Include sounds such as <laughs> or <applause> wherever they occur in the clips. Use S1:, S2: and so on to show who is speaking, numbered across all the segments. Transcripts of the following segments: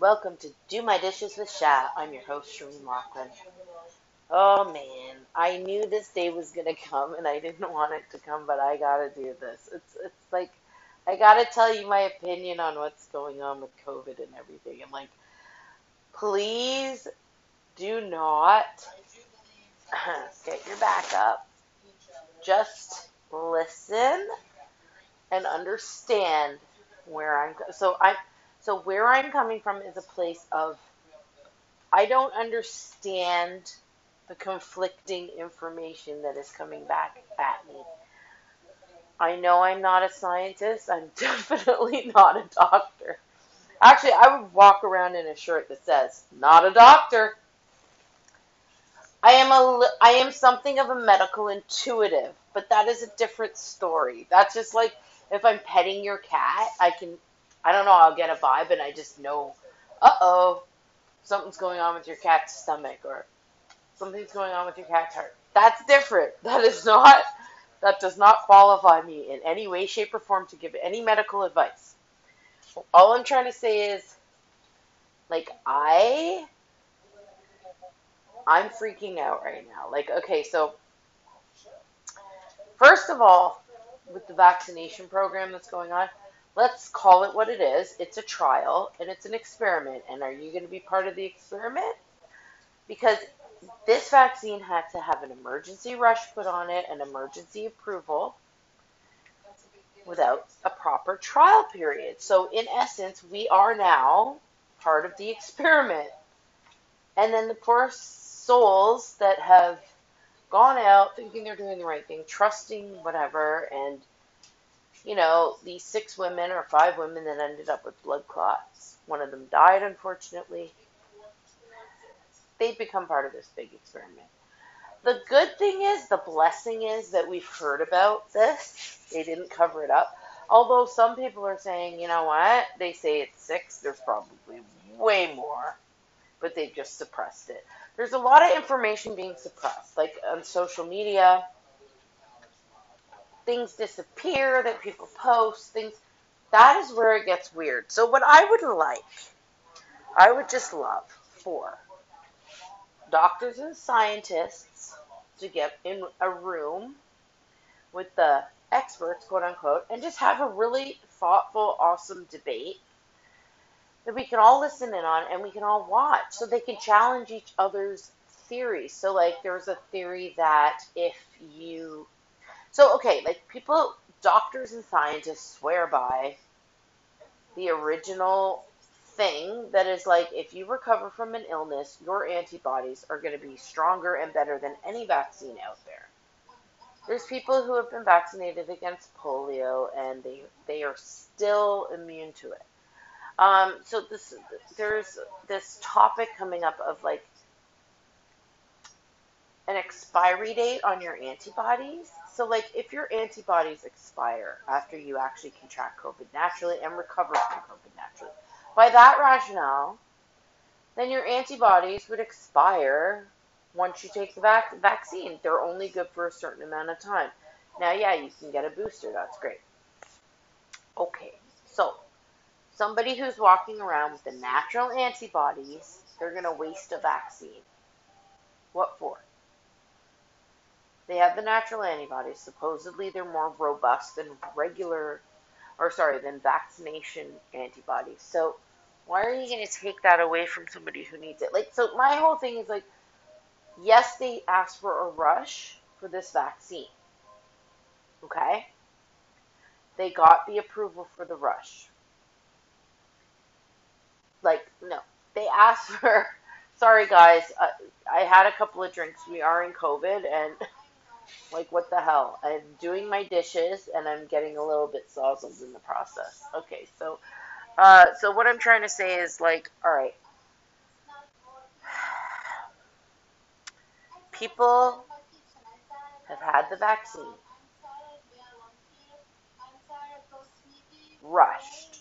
S1: Welcome to Do My Dishes with Sha. I'm your host, Shereen Lachlan. Oh man, I knew this day was gonna come and I didn't <laughs> want it to come, but I gotta do this. It's it's like I gotta tell you my opinion on what's going on with COVID and everything. And like, please do not <clears throat> get your back up. Just listen and understand where I'm. So I so where I'm coming from is a place of I don't understand the conflicting information that is coming back at me. I know I'm not a scientist. I'm <laughs> definitely not a doctor. Actually, I would walk around in a shirt that says "not a doctor." I am a I am something of a medical intuitive, but that is a different story. That's just like if I'm petting your cat, I can I don't know, I'll get a vibe and I just know, uh-oh, something's going on with your cat's stomach or something's going on with your cat's heart. That's different. <laughs> That is not that does not qualify me in any way, shape, or form to give any medical advice. All I'm trying to say is, like, I, I'm freaking out right now. Like, okay, so, first of all, with the vaccination program that's going on, let's call it what it is. It's a trial and it's an experiment. And are you going to be part of the experiment? Because this vaccine had to have an emergency rush put on it, an emergency approval, without a proper trial period. So, in essence, we are now part of the experiment. And then the poor souls that have gone out thinking they're doing the right thing, trusting whatever, and you know, these six women or five women that ended up with blood clots. One of them died, unfortunately they've become part of this big experiment. The good thing is, the blessing is that we've heard about this. They didn't cover it up. Although some people are saying, you know what? They say it's six. There's probably way more, but they've just suppressed it. There's a lot of information being suppressed, like on social media. Things disappear that people post. Things that is where it gets weird. So what I would like, I would just love for doctors and scientists to get in a room with the experts, quote unquote, and just have a really thoughtful, awesome debate that we can all listen in on and we can all watch so they can challenge each other's theories. So, like, there's a theory that if you. So, okay, like, people, doctors and scientists swear by the original thing that is like if you recover from an illness, your antibodies are going to be stronger and better than any vaccine out there. There's people who have been vaccinated against polio and they they are still immune to it. Um, so this there's this topic coming up of like an expiry date on your antibodies. So like if your antibodies expire after you actually contract COVID naturally and recover from COVID naturally, by that rationale, then your antibodies would expire once you take the vac- vaccine. They're only good for a certain amount of time. Now, yeah, you can get a booster. That's great. Okay, so somebody who's walking around with the natural antibodies, they're going to waste a vaccine. What for? They have the natural antibodies. Supposedly, they're more robust than regular or sorry, than vaccination antibodies. So why are you going to take that away from somebody who needs it? Like, so my whole thing is like, yes, they asked for a rush for this vaccine. Okay? They got the approval for the rush. Like, no. They asked <laughs> for, sorry guys, uh, I had a couple of drinks. We are in COVID and <laughs> like, what the hell? I'm doing my dishes and I'm getting a little bit sozzled in the process. Okay, so, uh, so what I'm trying to say is, like, all right. People have had the vaccine, rushed.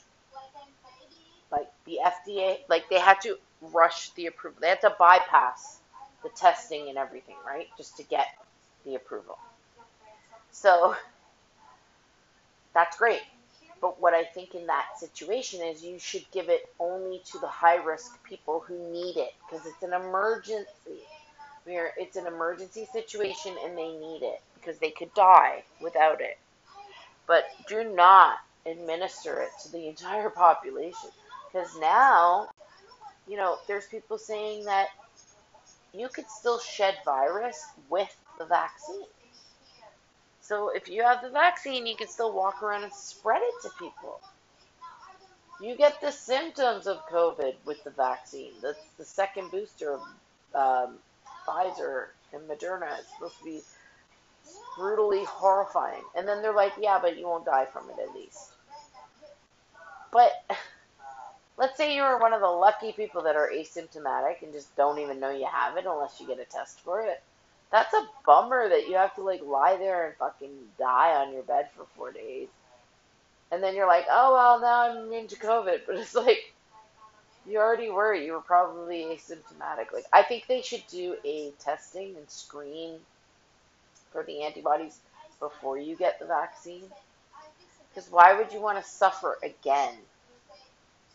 S1: Like, the FDA, like, they had to rush the approval. They had to bypass the testing and everything, right? Just to get the approval. So that's great. But what I think in that situation is you should give it only to the high risk people who need it because it's an emergency. It's an emergency situation and they need it because they could die without it. But do not administer it to the entire <laughs> population because now, you know, there's people saying that you could still shed virus with the vaccine. So if you have the vaccine, you can still walk around and spread it to people. You get the symptoms of COVID with the vaccine. That's the second booster of um, Pfizer and Moderna. It's supposed to be brutally horrifying. And then they're like, yeah, but you won't die from it at least. But <laughs> let's say you are one of the lucky people that are asymptomatic and just don't even know you have it unless you get a test for it. That's a bummer that you have to like lie there and fucking die on your bed for four days. And then you're like, oh well, now I'm immune to COVID. <laughs> But it's like, you already were. You were probably asymptomatic. Like, I think they should do a testing and screen for the antibodies before you get the vaccine. Because why would you want to suffer again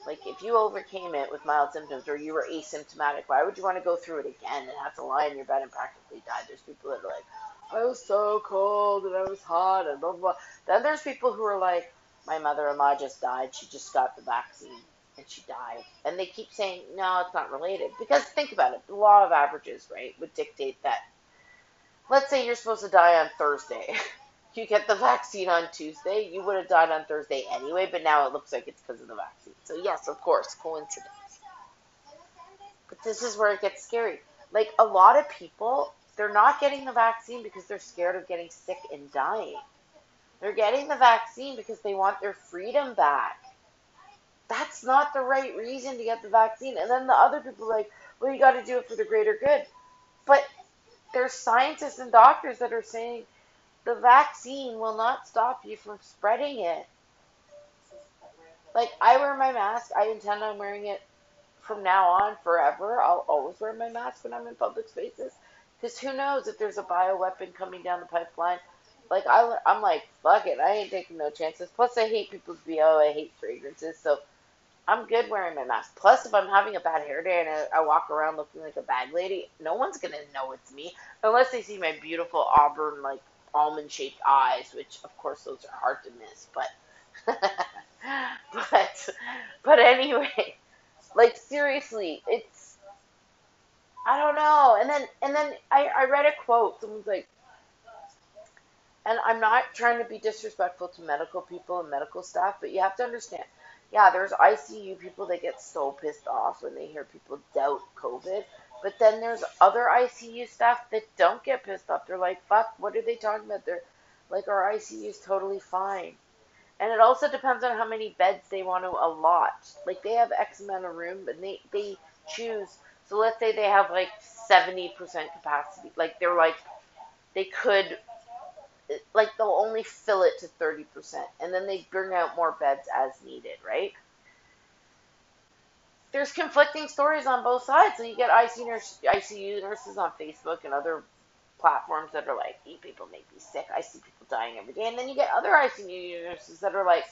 S1: like if you overcame it with mild symptoms or you were asymptomatic, why would you want to go through it again and have to lie in your bed and practically die? There's people that are like, I was so cold and I was hot and blah blah. blah. Then there's people who are like, my mother-in-law just died. She just got the vaccine and she died. And they keep saying, no, it's not related. Because think about it, the law of averages, right, would dictate that. Let's say you're supposed to die on Thursday. <laughs> you get the vaccine on Tuesday, you would have died on Thursday anyway, but now it looks like it's because of the vaccine. So, yes, of course, coincidence. But this is where it gets scary. Like, a lot of people, they're not getting the vaccine because they're scared of getting sick and dying. They're getting the vaccine because they want their freedom back. That's not the right reason to get the vaccine. And then the other people are like, well, you got to do it for the greater good. But there's scientists and doctors that are saying the vaccine will not stop you from spreading it. Like, I wear my mask. I intend on wearing it from now on forever. I'll always wear my mask when I'm in public spaces. Because who knows if there's a bioweapon coming down the pipeline. Like, I, I'm like, fuck it. I ain't taking no chances. Plus, I hate people's BO. Oh, I hate fragrances. So, I'm good wearing my mask. Plus, if I'm having a bad hair day and I, I walk around looking like a bag lady, no one's to know it's me. Unless they see my beautiful auburn, like, almond shaped eyes, which of course those are hard to miss, but <laughs> but but anyway, like seriously, it's I don't know. And then and then I, I read a quote, someone's like and I'm not trying to be disrespectful to medical people and medical staff, but you have to understand. Yeah, there's ICU people that get so pissed off when they hear people doubt COVID. But then there's other ICU staff that don't get pissed off. They're like, fuck, what are they talking about? They're like, our ICU is totally fine. And it also depends on how many beds they want to allot. Like, they have X amount of room, but they, they choose. So let's say they have like 70% capacity. Like, they're like, they could, like, they'll only fill it to 30%. And then they bring out more beds as needed, right? There's conflicting stories on both sides. So you get ICU, nurse, ICU nurses on Facebook and other platforms that are like, "You people make me sick. I see people dying every day." And then you get other ICU nurses that are like,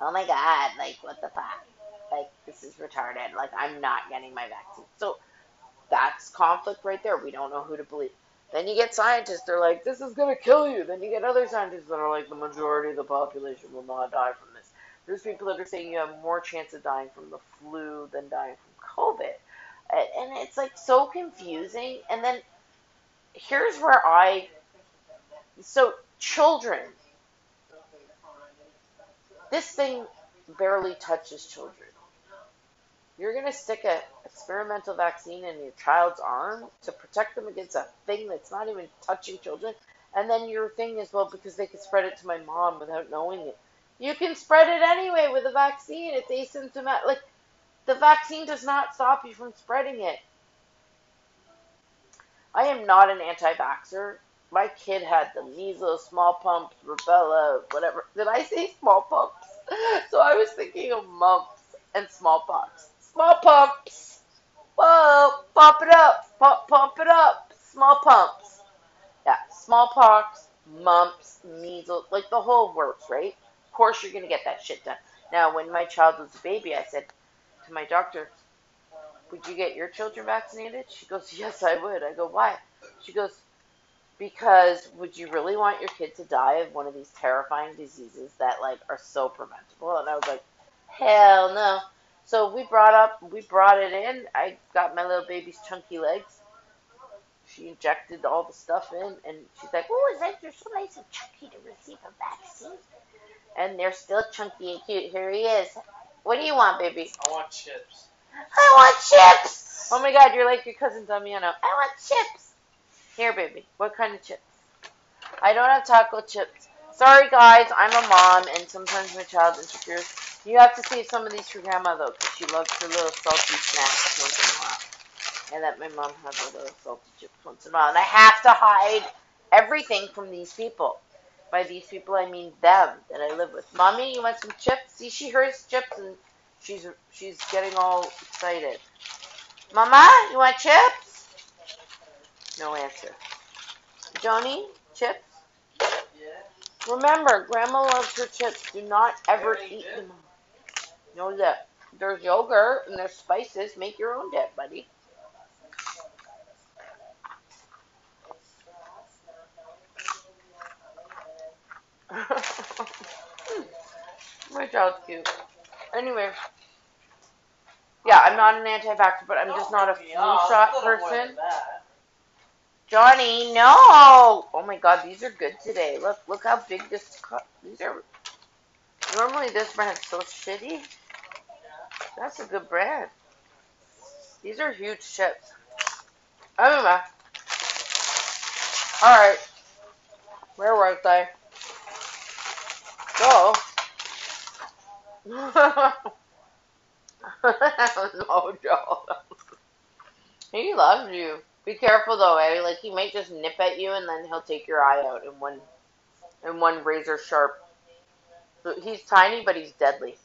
S1: "Oh my god, like what the fuck? Like this is retarded. Like I'm not getting my vaccine." So that's conflict right there. We don't know who to believe. Then you get scientists, they're like, this is going to kill you. Then you get other scientists that are like, the majority of the population will not die from. There's people that are saying you have more chance of dying from the flu than dying from COVID. And it's like so confusing. And then here's where I. So, children. This thing barely touches children. You're going to stick an experimental vaccine in your child's arm to protect them against a thing that's not even touching children. And then your thing is, well, because they could spread it to my mom without knowing it. You can spread it anyway with a vaccine. It's asymptomatic. Like, the vaccine does not stop you from spreading it. I am not an anti vaxxer. My kid had the measles, smallpox, rubella, whatever. Did I say smallpox? <laughs> So I was thinking of mumps and smallpox. Smallpox! Whoa! Pump it up! Pump, pump it up! Small pumps. Yeah, smallpox, mumps, measles, like the whole works, right? Course you're gonna get that shit done. Now, when my child was a baby, I said to my doctor, "Would you get your children vaccinated?" She goes, "Yes, I would." I go, "Why?" She goes, "Because would you really want your kid to die of one of these terrifying diseases that like are so preventable?" And I was like, "Hell no." So we brought up, we brought it in. I got my little baby's chunky legs. She injected all the stuff in, and she's like, "Oh, is that you're so nice and chunky to receive a vaccine?" And they're still chunky and cute. Here he is. What do you want, baby?
S2: I want chips.
S1: I want chips. Oh my God, you're like your cousin Damiano. I want chips. Here, baby. What kind of chips? I don't have taco chips. Sorry, guys. I'm a mom, and sometimes my child is interferes. You have to save some of these for grandma though, because she loves her little salty snacks once in a while. And let my mom have her little salty chips once in a while. And I have to hide everything from these people. By these people, I mean them that I live with. Mommy, you want some chips? See, she hears chips and she's she's getting all excited. Mama, you want chips? No answer. Johnny, chips?
S2: Yeah.
S1: Remember, Grandma loves her chips. Do not ever eat
S2: good?
S1: them. No dip. There's yogurt and there's spices. Make your own dip, buddy. <laughs> My child's cute. Anyway. Yeah, I'm not an anti-vaxxer, but I'm just not a flu shot person. Johnny, no! Oh my god, these are good today. Look, look how big this cup. These are. Normally this brand's so shitty. That's a good brand. These are huge chips. Anyway. Alright. Where was I? So. <laughs> no, Joe. he loves you. Be careful though, eh? Like he might just nip at you and then he'll take your eye out in one in one razor sharp. He's tiny, but he's deadly.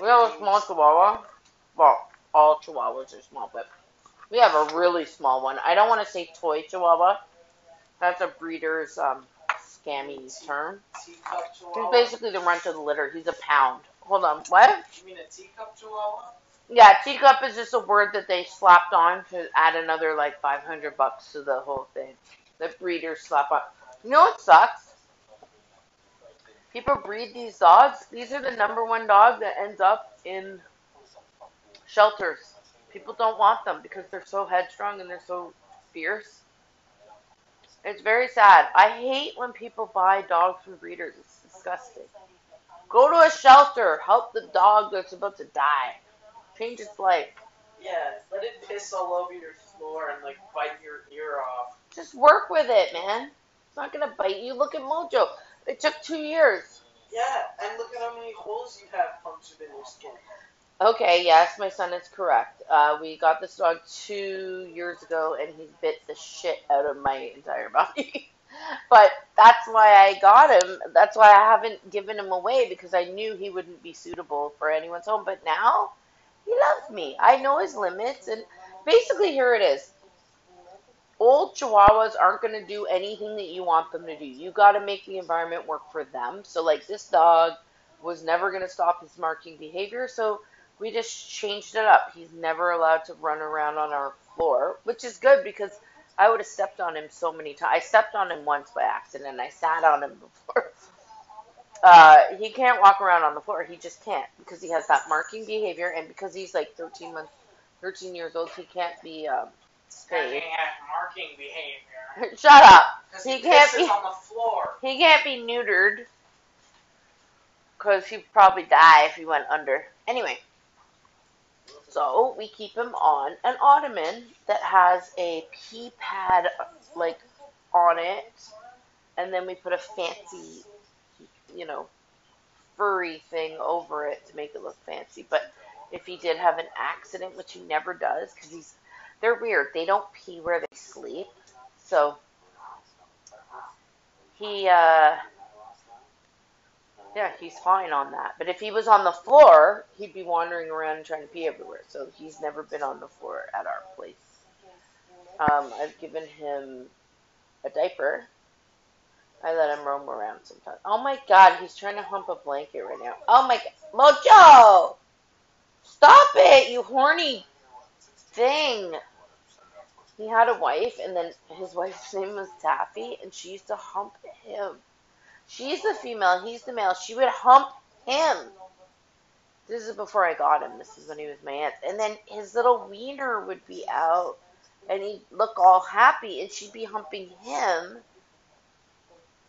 S1: We have a small chihuahua. Well, all chihuahuas are small, but we have a really small one. I don't want to say toy chihuahua. That's a breeder's um, scammy term. He's basically the runt of the litter. He's a pound. Hold on, what?
S2: You mean a teacup chihuahua?
S1: Yeah, teacup is just a word that they slapped on to add another like 500 bucks to the whole thing. The breeders slap on. You know what sucks? People breed these dogs. These are the number one dog that ends up in shelters. People don't want them because they're so headstrong and they're so fierce. It's very sad. I hate when people buy dogs from breeders. It's disgusting. Go to a shelter. Help the dog that's about to die. Change its life.
S2: Yeah, let it piss all over your floor and like bite your ear off.
S1: Just work with it, man. It's not gonna bite you. Look at Mojo. It took two years.
S2: Yeah, and look at how many holes you have punctured in your skin.
S1: Okay, yes, my son is correct. Uh, we got this dog two years ago, and he bit the shit out of my entire <laughs> body. but that's why I got him. That's why I haven't given him away because I knew he wouldn't be suitable for anyone's home. But now he loves me. I know his limits, and basically, here it is. Old chihuahuas aren't going to do anything that you want them to do. You got to make the environment work for them. So, like, this dog was never going to stop his marking behavior, so we just changed it up. He's never allowed to run around on our floor, which is good because I would have stepped on him so many times. I stepped on him once by accident. I sat on him before. <laughs> Uh, he can't walk around on the floor. He just can't because he has that marking behavior, and because he's like 13 months, 13 years old, he can't be um, spayed.
S2: marking behavior. <laughs>
S1: Shut up. He
S2: he,
S1: can't be-
S2: on the floor. <laughs>
S1: He can't be neutered because he'd probably die if he went under. Anyway, so we keep him on an ottoman that has a pee pad like on it, and then we put a fancy, you know, furry thing over it to make it look fancy. But if he did have an accident, which he never does, because he's they're weird. They don't pee where they sleep, so he uh yeah he's fine on that but if he was on the floor he'd be wandering around trying to pee everywhere so he's never been on the floor at our place um, i've given him a diaper I let him roam around sometimes. Oh my god, he's trying to hump a blanket right now. Oh my god. Mojo! Stop it, you horny thing. He had a wife, and then his <laughs> wife's name was Taffy, and she used to hump him. She's the female, he's the male. She would hump him. This is before I got him. This is when he was my aunt. And then his little wiener would be out, and he'd look all happy, and she'd be humping him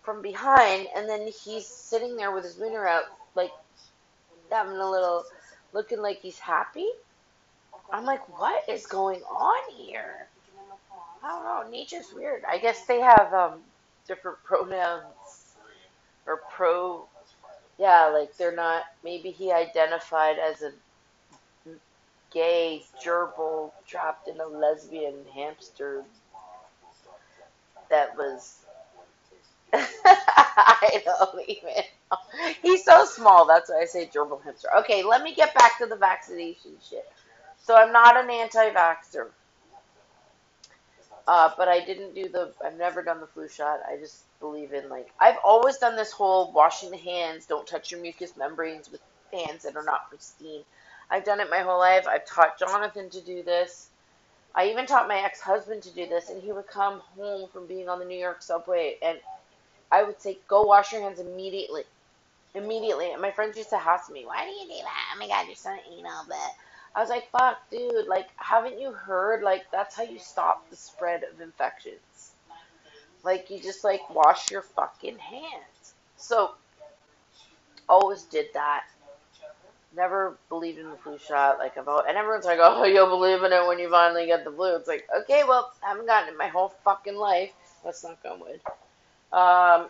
S1: from behind, and then he's sitting there with his wiener out, like having a little, looking like he's happy. I'm like, what is going on here? I don't know. Nature's weird. I guess they have um, different <laughs> pronouns or pro. Yeah, like they're not. Maybe he identified as a gay gerbil trapped in a lesbian hamster that was. <laughs> I don't even. Know. He's so small. That's why I say gerbil hamster. Okay, let me get back to the vaccination shit. So I'm not an anti-vaxxer. Uh, but I didn't do the. I've never done the flu shot. I just believe in like I've always done this whole washing the hands. Don't touch your mucous membranes with hands that are not pristine. I've done it my whole life. I've taught Jonathan to do this. I even taught my ex-husband to do this, and he would come home from being on the New York subway, and I would say, "Go wash your hands immediately." Immediately, and my friends used to ask me, "Why do you do that? Oh my God, you're so anal." But I was like, fuck, dude, like, haven't you heard? Like, that's how you stop the spread of infections. Like, you just, like, wash your fucking hands. So, always did that. Never believed in the flu shot. Like, I've always, and everyone's like, oh, you'll believe in it when you finally get the flu. It's like, okay, well, I haven't gotten it my whole fucking life. Let's not go with. Um,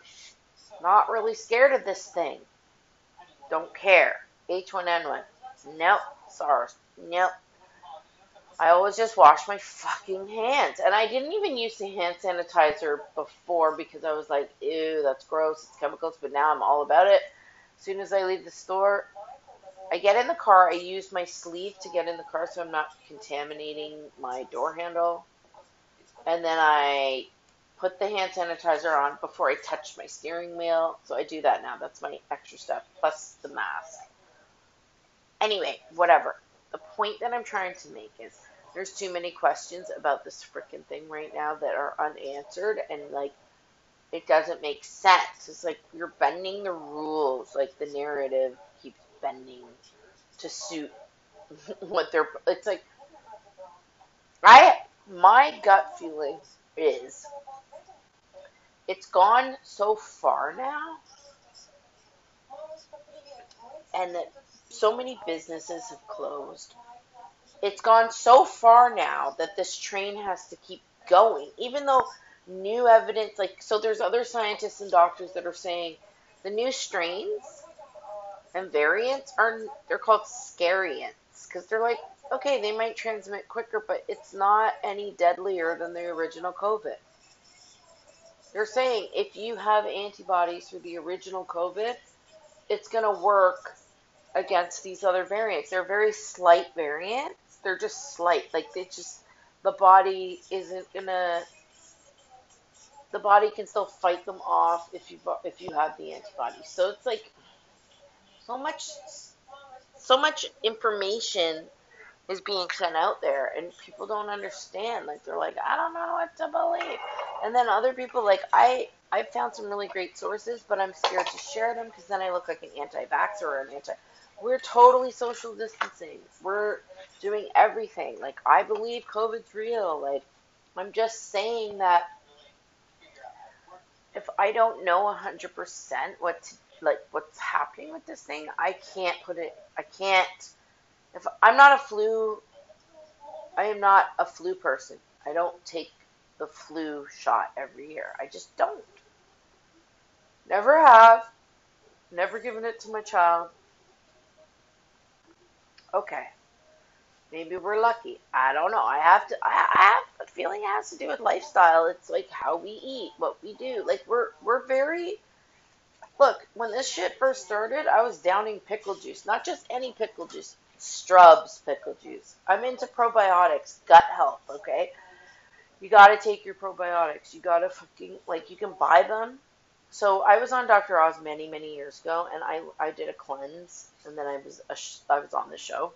S1: not really scared of this thing. Don't care. H1N1. Nope. SARS. Nope. I always just wash my fucking hands. And I didn't even use the hand sanitizer before because I was like, ew, that's gross. It's chemicals. But now I'm all about it. As soon as I leave the store, I get in the car. I use my sleeve to get in the car so I'm not contaminating my door handle. And then I put the hand sanitizer on before I touch my steering wheel. So I do that now. That's my extra step, plus the mask. Anyway, whatever the point that I'm trying to make is there's too many questions about this freaking thing right now that are unanswered and like it doesn't make sense. It's like you're bending the rules, like the narrative keeps bending to suit <laughs> what they're it's like I my gut feeling is it's gone so far now and that so many businesses have closed. It's gone so far now that this train has to keep going, even though new evidence, like, so there's other scientists and doctors that are saying the new strains and variants are, they're called scariants because they're like, okay, they might transmit quicker, but it's not any deadlier than the original COVID. They're saying if you have antibodies for the original COVID, it's going to work against these other variants. They're very slight variants. They're just slight. Like they just the body isn't gonna the body can still fight them off if you if you have the antibodies. So it's like so much so much information is being sent out there and people don't understand like they're like I don't know what to believe. And then other people like I I've found some really great sources, but I'm scared to share them because then I look like an anti-vaxxer or an anti we're totally social distancing. We're doing everything. Like I believe COVID's real. Like I'm just saying that if I don't know 100% what's like what's happening with this thing, I can't put it I can't if I'm not a flu I am not a flu person. I don't take the flu shot every year. I just don't. Never have. Never given it to my child. Okay. Maybe we're lucky. I don't know. I have to. I, have a feeling it has to do with lifestyle. It's like how we eat, what we do. Like we're we're very. Look, when this shit first started, I was downing pickle juice. Not just any pickle juice. Strubs pickle juice. I'm into probiotics, gut health. Okay. You got to take your probiotics. You got to fucking like you can buy them so I was on Dr. Oz many, many years ago, and I I did a cleanse, and then I was sh- I was on the show.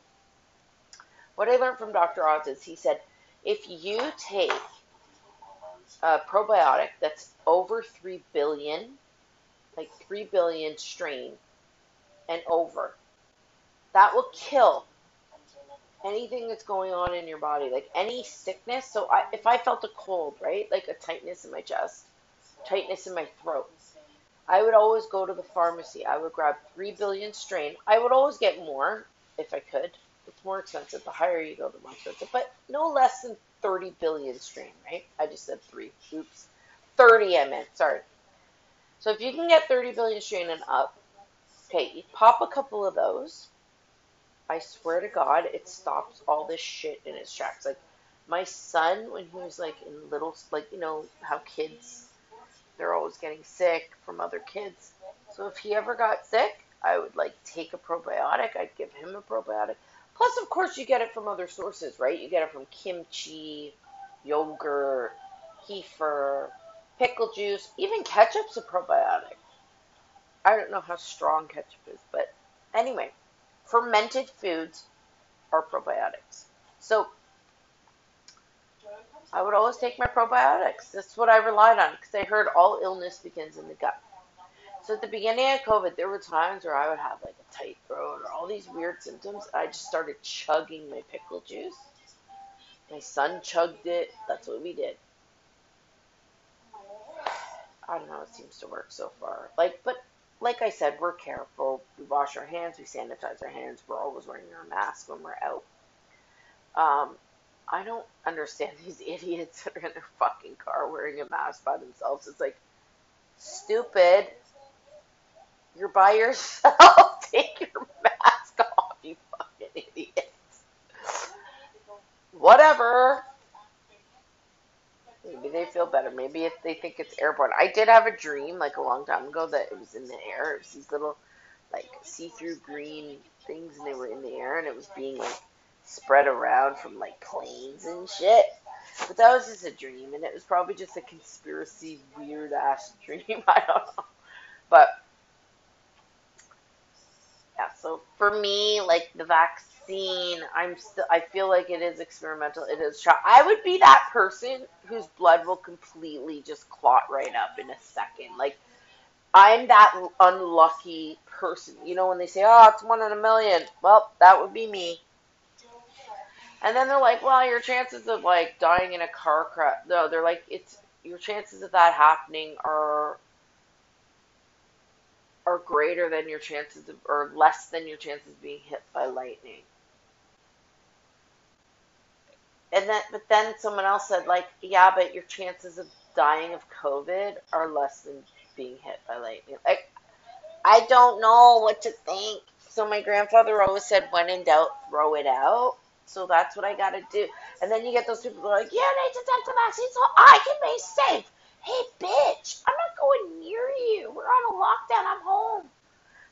S1: What I learned from Dr. Oz is he said, if you take a probiotic that's over three billion, like three billion strain and over, that will kill anything that's going on in your body, like any sickness. So I, if I felt a cold, right, like a tightness in my chest, tightness in my throat, I would always go to the pharmacy. I would grab three billion strain. I would always get more if I could. It's more expensive. The higher you go, the more expensive, but no less than 30 billion strain, right? I just said three. Oops. 30, I meant. Sorry. So if you can get 30 billion strain and up, okay, pop a couple of those I swear to God, it stops all this shit in its tracks. Like my son, when he was like in little, like you know how kids, they're always getting sick from other kids. So if he ever got sick, I would like take a probiotic. I'd give him a probiotic. Plus, of course, you get it from other sources, right? You get it from kimchi, yogurt, kefir, pickle juice, even ketchup's a probiotic. I don't know how strong ketchup is, but anyway fermented foods are probiotics. So I would always take my probiotics. That's what I relied on because I heard all illness begins in the gut. So at the beginning of COVID, there were times where I would have like a tight throat or all these weird symptoms. I just started chugging my pickle juice. My son chugged it. That's what we did. I don't know. It seems to work so far. Like, but like I said, we're careful. We wash our hands, we sanitize our hands, we're always wearing our mask when we're out. Um, I don't understand <laughs> these idiots that are in their fucking car wearing a mask by themselves. It's like, stupid. You're by yourself. <laughs> Take your mask off, you fucking idiots. Whatever. Maybe they feel better. Maybe if they think it's airborne. I did have a dream like a long time ago that it was in the air. It was these little like see-through green things, and they were in the air, and it was being like spread around from like planes and shit. But that was just a dream, and it was probably just a conspiracy weird ass <laughs> dream. I don't know. But yeah, so for me, like the vaccine I'm still, I feel like it is experimental. It is try. I would be that person whose blood will completely just clot right up in a second. Like, I'm that unlucky person. You know, when they say, oh, it's one in a million. Well, that would be me. And then they're like, well, your chances of like dying in a car crash. No, they're like, it's your chances of that happening are are greater than your chances of, or less than your chances of being hit by lightning. And then, but then someone else said, like, yeah, but your chances of dying of COVID are less than being hit by lightning. Like, I don't know what to think. So my grandfather always said, when in doubt, throw it out. So that's what I got to do. And then you get those people who are like, you need to take the vaccine so I can be safe. Hey, bitch, I'm not going near you. We're on a lockdown. I'm home.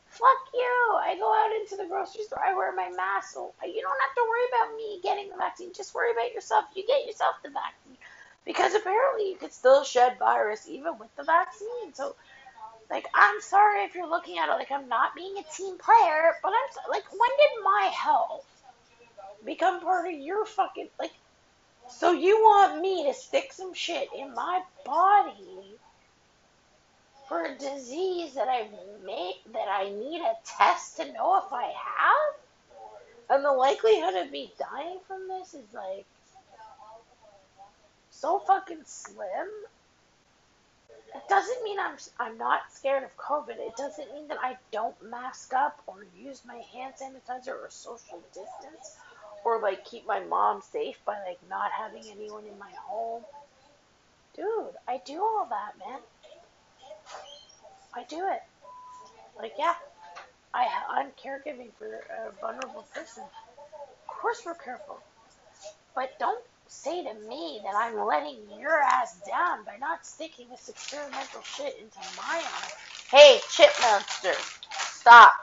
S1: Fuck you. I go out into the grocery store. I wear my mask. So you don't have to worry about me getting the vaccine. Just worry about yourself. You get yourself the vaccine. Because apparently you could still shed virus even with the vaccine. So, like, I'm sorry if you're looking at it like I'm not being a team player, but I'm like, when did my health become part of your fucking like? So you want me to stick some shit in my body for a disease that I may that I need a test to know if I have? And the likelihood of me dying from this is like so fucking slim. It doesn't mean I'm I'm not scared of COVID. It doesn't mean that I don't mask up or use my hand sanitizer or social distance or like keep my mom safe by like not having anyone in my home. Dude, I do all that, man. I do it. Like, yeah, I, I'm caregiving for a vulnerable person. Of course we're careful. But don't say to me that I'm letting your ass down by not sticking this experimental shit into my eye. Hey, Chip Monster, stop.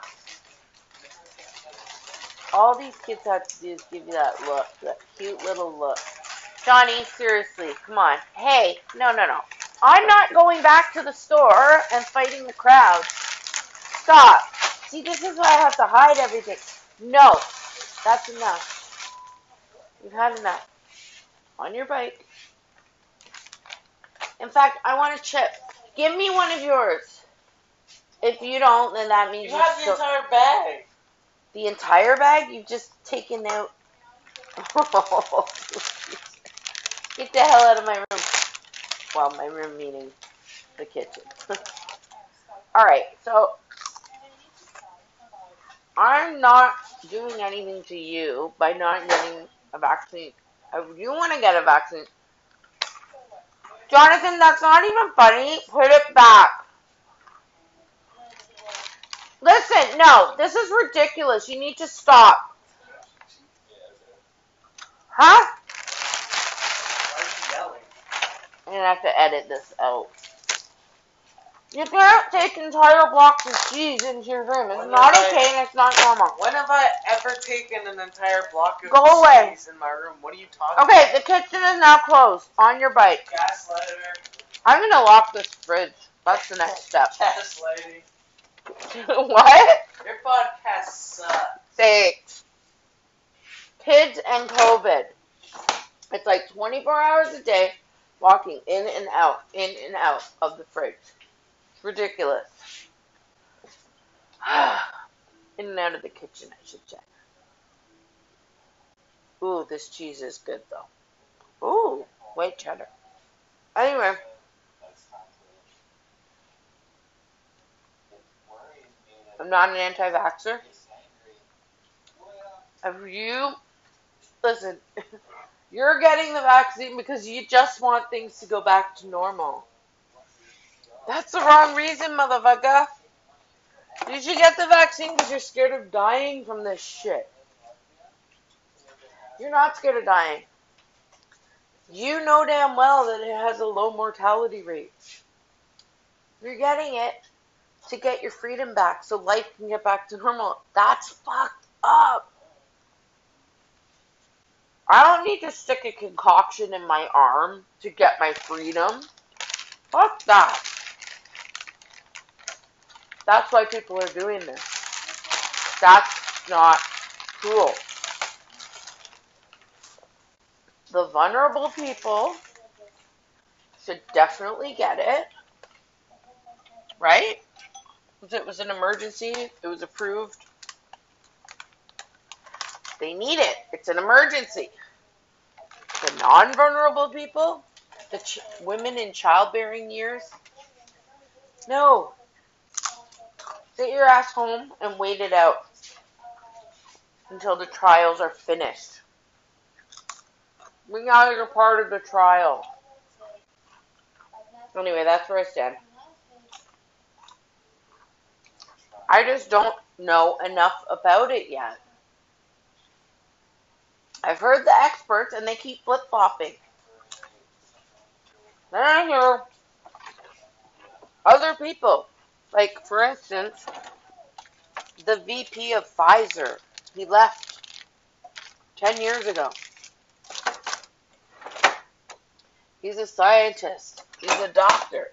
S1: All these kids have to do is give you that look, that cute little look. Johnny, seriously, come on. Hey, no, no, no. I'm not going back to the store and fighting the crowd. Stop. See, this is why I have to hide everything. No, that's enough. You've had enough. On your bike. In fact, I want a chip. Give me one of yours. If you don't, then that means
S2: You have the entire bag.
S1: The entire bag. You've just taken out. <laughs> Get the hell out of my room. Well, my room meaning the kitchen. <laughs> All right, so I'm not doing anything to you by not getting a vaccine. If you want to get a vaccine, Jonathan, that's not even funny. Put it back. Listen, no, this is ridiculous. You need to stop. Huh?
S2: Why are?
S1: I'm gonna have to edit this out. You can't take entire blocks of cheese into your room. It's
S2: When
S1: not
S2: have I-
S1: okay and it's not normal.
S2: When have I ever taken an entire block of
S1: Go away.
S2: cheese in my room? What are you talking
S1: Okay, the kitchen is now closed. On your bike.
S2: Gaslighter.
S1: I'm gonna lock this fridge. That's the next step.
S2: Gaslighting. <laughs>
S1: what?
S2: Your podcast sucks.
S1: Thanks. Kids and COVID. It's like 24 hours a day walking in and out, in and out of the fridge. It's ridiculous. <sighs> in and out of the kitchen, I should say. Ooh, this cheese is good though. Ooh, white cheddar. Anyway, I'm not an anti vaxxer. You listen, <laughs> you're getting the vaccine because you just want things to go back to normal. That's the wrong reason, motherfucker. Did you should get the vaccine because you're scared of dying from this shit. You're not scared of dying. You know damn well that it has a low mortality rate. You're getting it to get your freedom back so life can get back to normal. That's fucked up. I don't need to stick a concoction in my arm to get my freedom. Fuck that. That's why people are doing this. That's not cool. The vulnerable people should definitely get it. Right? It was an emergency. It was approved. They need it. It's an emergency. The non vulnerable people, the ch- women in childbearing years, no. Sit your ass home and wait it out until the trials are finished. We now you're part of the trial. Anyway, that's where I stand. I just don't know enough about it yet. I've heard the experts and they keep flip flopping. Then I hear other people. Like, for instance, the VP of Pfizer. He left 10 years ago. He's a scientist. He's a doctor.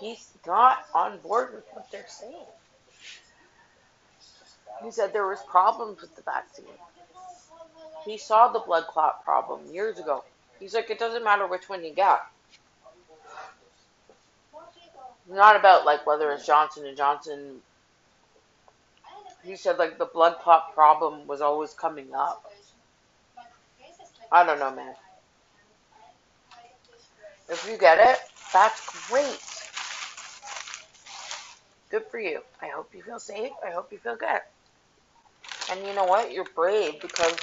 S1: He's not on board with what they're saying. He said there was problems with the vaccine. He saw the blood clot problem years ago. He's like, it doesn't matter which one you got. Not about like whether it's Johnson and Johnson. He said like the blood clot problem was always coming up. I don't know, man. If you get it, that's great. Good for you. I hope you feel safe. I hope you feel good. And you know what? You're brave because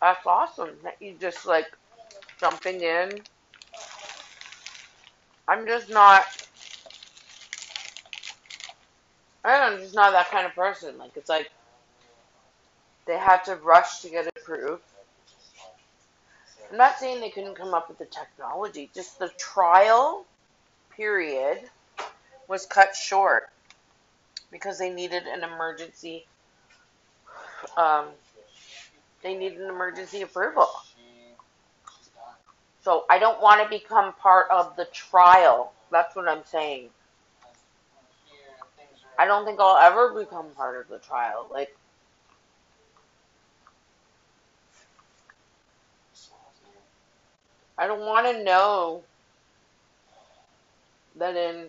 S1: that's awesome that you just like jumping in. I'm just not. I don't know, I'm just not that kind of person. Like it's like they had to rush to get approved. I'm not saying they couldn't come up with the technology, just the trial period was cut short because they needed an emergency um, they need an emergency approval. So I don't want to become part of the trial. That's what I'm saying. I don't think I'll ever become part of the trial. Like, I don't want to know that in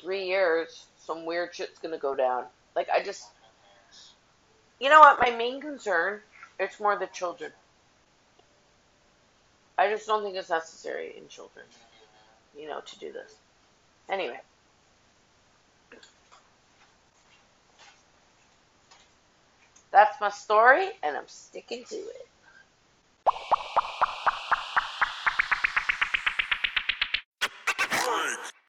S1: three years some weird shit's gonna go down. Like, I just, you know what? My main concern, it's more the children. I just don't think it's necessary in children, you know, to do this. Anyway. That's my story, and I'm sticking to it.